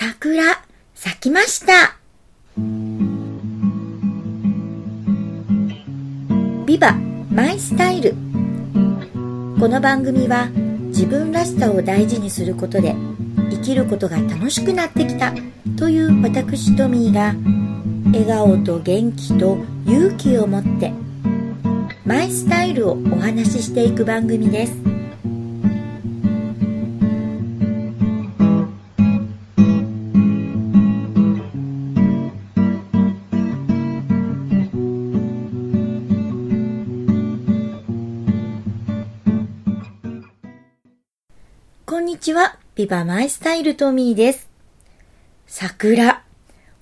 桜、咲きました。ビバマイスタイルこの番組は自分らしさを大事にすることで生きることが楽しくなってきたという私トミーが笑顔と元気と勇気を持ってマイスタイルをお話ししていく番組ですこんにちは、ビバマイスタイルトミーです。桜、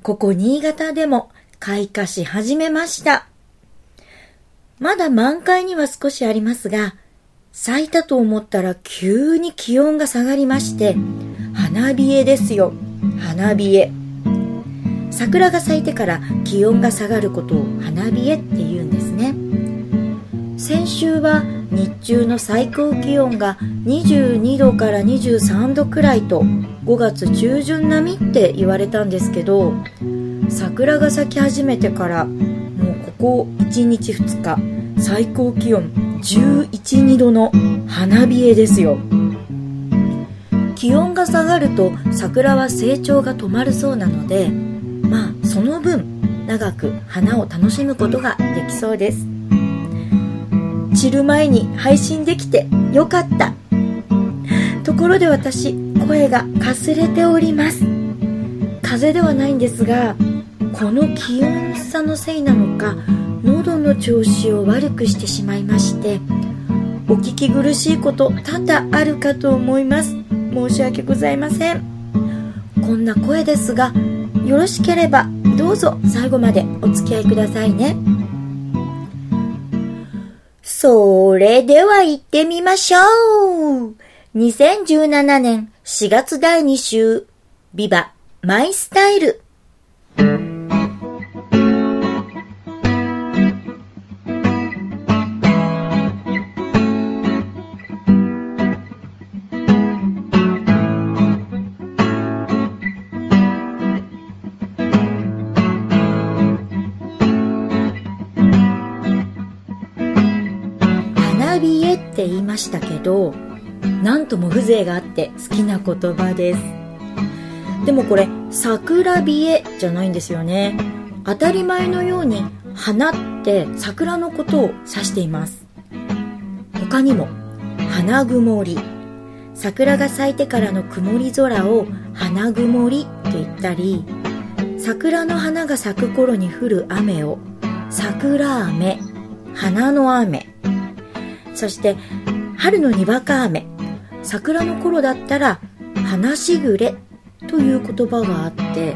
ここ新潟でも開花し始めました。まだ満開には少しありますが、咲いたと思ったら急に気温が下がりまして、花冷えですよ。花冷え。桜が咲いてから気温が下がることを花冷えって言うんですね。先週は日中の最高気温が22度から23度くらいと5月中旬並みって言われたんですけど桜が咲き始めてからもうここ1日2日最高気温112度の花冷えですよ。気温が下がると桜は成長が止まるそうなのでまあその分長く花を楽しむことができそうです。散る前に配信できてよかった。ところで私声がかすれております。風邪ではないんですがこの気温差のせいなのか喉の調子を悪くしてしまいましてお聞き苦しいこと多々あるかと思います。申し訳ございません。こんな声ですがよろしければどうぞ最後までお付き合いくださいね。それでは行ってみましょう。2017年4月第2週ビバマイスタイル。ましたけどなんとも風情があって好きな言葉です。でもこれ桜冷えじゃないんですよね。当たり前のように花って桜のことを指しています。他にも花曇り。桜が咲いてからの曇り空を花曇りと言ったり桜の花が咲く頃に降る雨を桜雨花の雨。そして春のにわか雨。桜の頃だったら花しぐれという言葉があって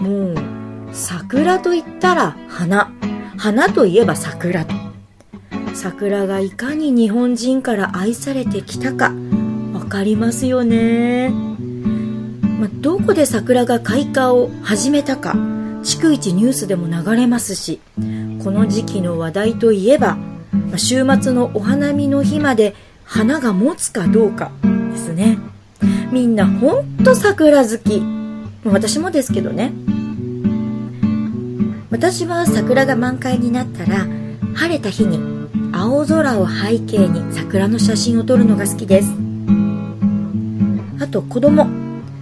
もう桜といったら花。花といえば桜。と桜がいかに日本人から愛されてきたかわかりますよね、まどこで桜が開花を始めたか逐一ニュースでも流れますしこの時期の話題といえば週末のお花見の日まで花が持つかどうかですね。みんなほんと桜好き。私もですけどね。私は桜が満開になったら晴れた日に青空を背景に桜の写真を撮るのが好きです。あと子供。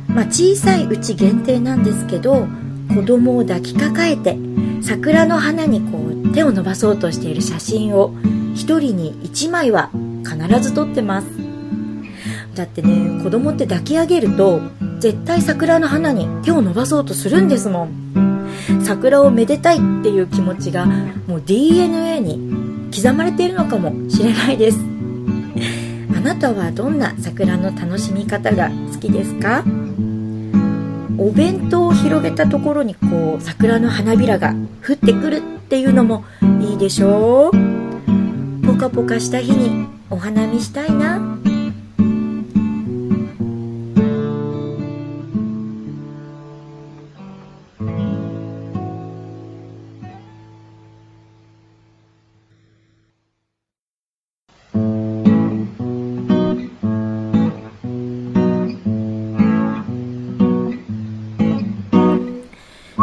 まあ小さいうち限定なんですけど子供を抱きかかえて桜の花にこう手を伸ばそうとしている写真を1人に1枚は必ず撮ってます。だってね子供って抱き上げると絶対桜の花に手を伸ばそうとするんですもん。桜をめでたいっていう気持ちがもう DNA に刻まれているのかもしれないです。あなたはどんな桜の楽しみ方が好きですか？お弁当を広げたところにこう桜の花びらが降ってくるっていうのもいいでしょう。カポカした日にお花見したいな。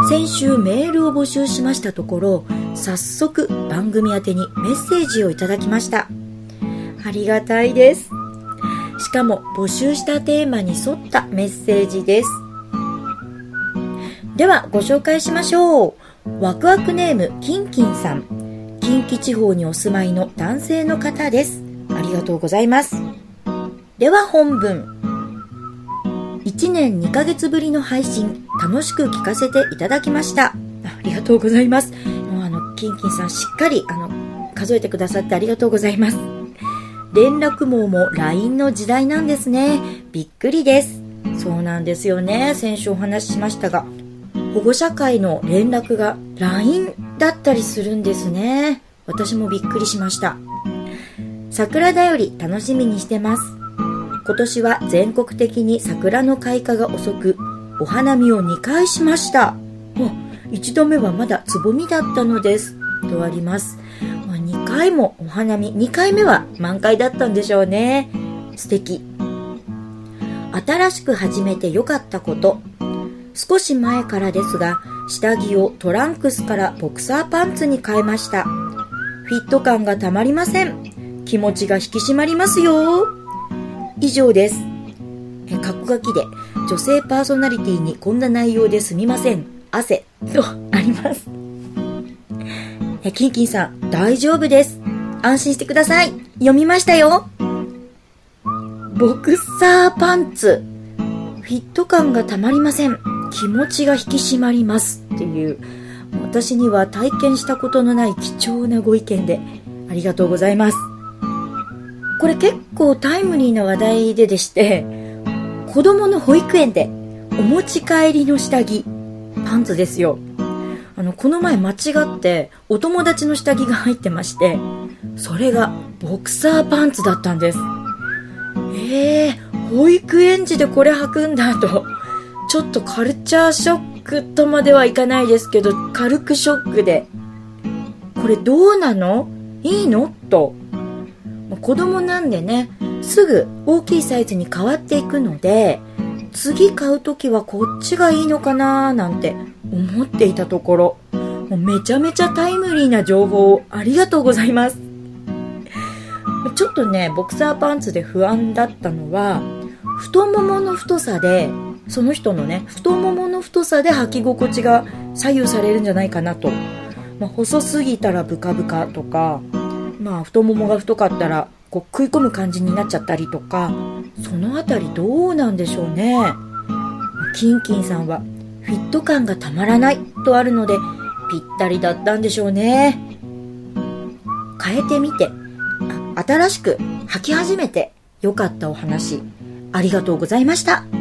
先週メールを募集しましたところ早速番組宛てにメッセージをいただきました。ありがたいです。しかも募集したテーマに沿ったメッセージです。ではご紹介しましょう。ワクワクネームキンキンさん。近畿地方にお住まいの男性の方です。ありがとうございます。では本文。1年2ヶ月ぶりの配信楽しく聞かせていただきました。ありがとうございます。キンキンさんしっかりあの数えてくださってありがとうございます。連絡網も LINE の時代なんですね。びっくりです。そうなんですよね。先週お話ししましたが保護者会の連絡が LINE だったりするんですね。私もびっくりしました。桜だより楽しみにしてます。今年は全国的に桜の開花が遅くお花見を2回しました。1度目はまだつぼみだったのです。とあります。ま2回もお花見。2回目は満開だったんでしょうね。素敵。新しく始めてよかったこと。少し前からですが下着をトランクスからボクサーパンツに変えました。フィット感がたまりません。気持ちが引き締まりますよ。以上です。え、書く書きで、女性パーソナリティにこんな内容ですみません。汗、とあります。え、キンキンさん、大丈夫です。安心してください。読みましたよ。ボクサーパンツ。フィット感がたまりません。気持ちが引き締まります。っていう、私には体験したことのない貴重なご意見で、ありがとうございます。これ結構タイムリーな話題ででして、子供の保育園でお持ち帰りの下着、パンツですよ。あの、この前間違ってお友達の下着が入ってまして、それがボクサーパンツだったんです。えー、保育園児でこれ履くんだと、ちょっとカルチャーショックとまではいかないですけど、軽くショックで、これどうなの？いいの？と。子供なんでねすぐ大きいサイズに変わっていくので次買う時はこっちがいいのかななんて思っていたところ。もうめちゃめちゃタイムリーな情報をありがとうございます。ちょっとねボクサーパンツで不安だったのは太ももの太さでその人のね太ももの太さで履き心地が左右されるんじゃないかなと、まあ、細すぎたらブカブカとかまあ太ももが太かったらこう食い込む感じになっちゃったりとかその辺りどうなんでしょうねキンキンさんはフィット感がたまらないとあるのでぴったりだったんでしょうね変えてみて新しく履き始めてよかったお話ありがとうございました。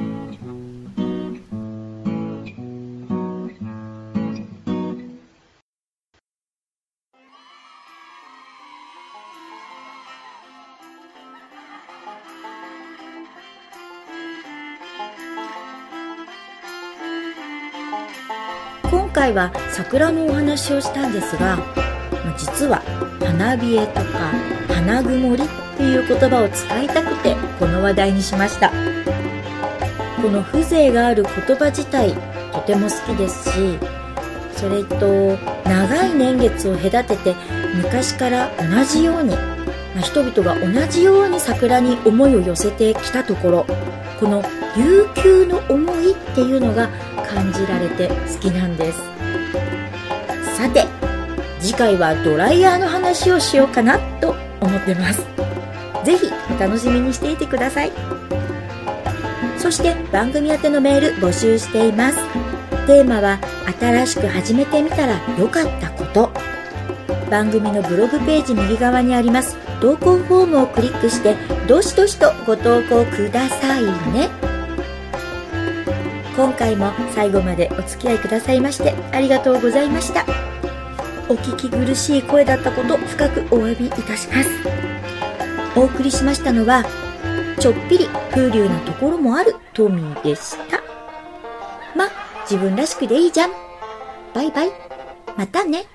回は桜のお話をしたんですが実は花冷えとか花曇りっていう言葉を使いたくてこの話題にしました。この風情がある言葉自体とても好きですしそれと長い年月を隔てて昔から同じように人々が同じように桜に思いを寄せてきたところこの悠久の思いっていうのが感じられて好きなんです。さて次回はドライヤーの話をしようかなと思ってます。是非お楽しみにしていてください。そして番組宛てのメール募集しています。テーマは新しく始めてみたら良かったこと。番組のブログページ右側にあります投稿フォームをクリックしてどしどしとご投稿くださいね。今回も最後までお付き合いくださいましてありがとうございました。お聞き苦しい声だったこと深くお詫びいたします。お送りしましたのはちょっぴり風流なところもあるトミーでした。ま自分らしくでいいじゃん。バイバイ。またね。